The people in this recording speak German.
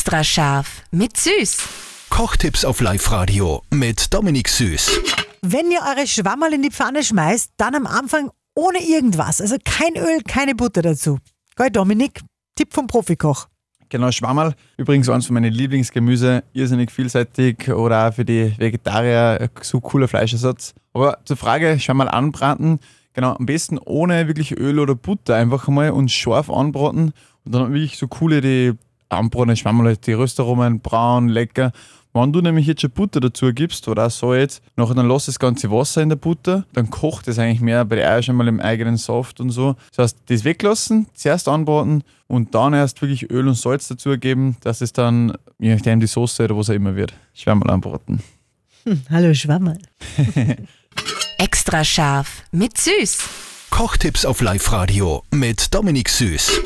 Extra scharf mit Süß. Kochtipps auf Live-Radio mit Dominik Süß. Wenn ihr eure Schwammerl in die Pfanne schmeißt, dann am Anfang ohne irgendwas. Also kein Öl, keine Butter dazu. Geil, Dominik, Tipp vom Profikoch. Genau, Schwammerl. Übrigens eins von meinen Lieblingsgemüse. Irrsinnig vielseitig oder auch für die Vegetarier so cooler Fleischersatz. Aber zur Frage, Schwammerl anbraten. Genau, am besten ohne wirklich Öl oder Butter einfach mal und scharf anbraten. Und dann wirklich so coole, die anbratene Schwammerl, die Röstaromen, braun, lecker. Wenn du nämlich jetzt schon Butter dazu gibst oder auch Salz, nachher dann lass das ganze Wasser in der Butter, dann kocht es eigentlich mehr bei der Eier schon mal im eigenen Saft und so. Das heißt, das weglassen, zuerst anbraten und dann erst wirklich Öl und Salz dazu geben, dass es dann, je nachdem die Soße oder was auch immer wird, Schwammerl anbraten. Hm, hallo Schwammerl. Extra scharf mit Süß. Kochtipps auf Live-Radio mit Dominik Süß.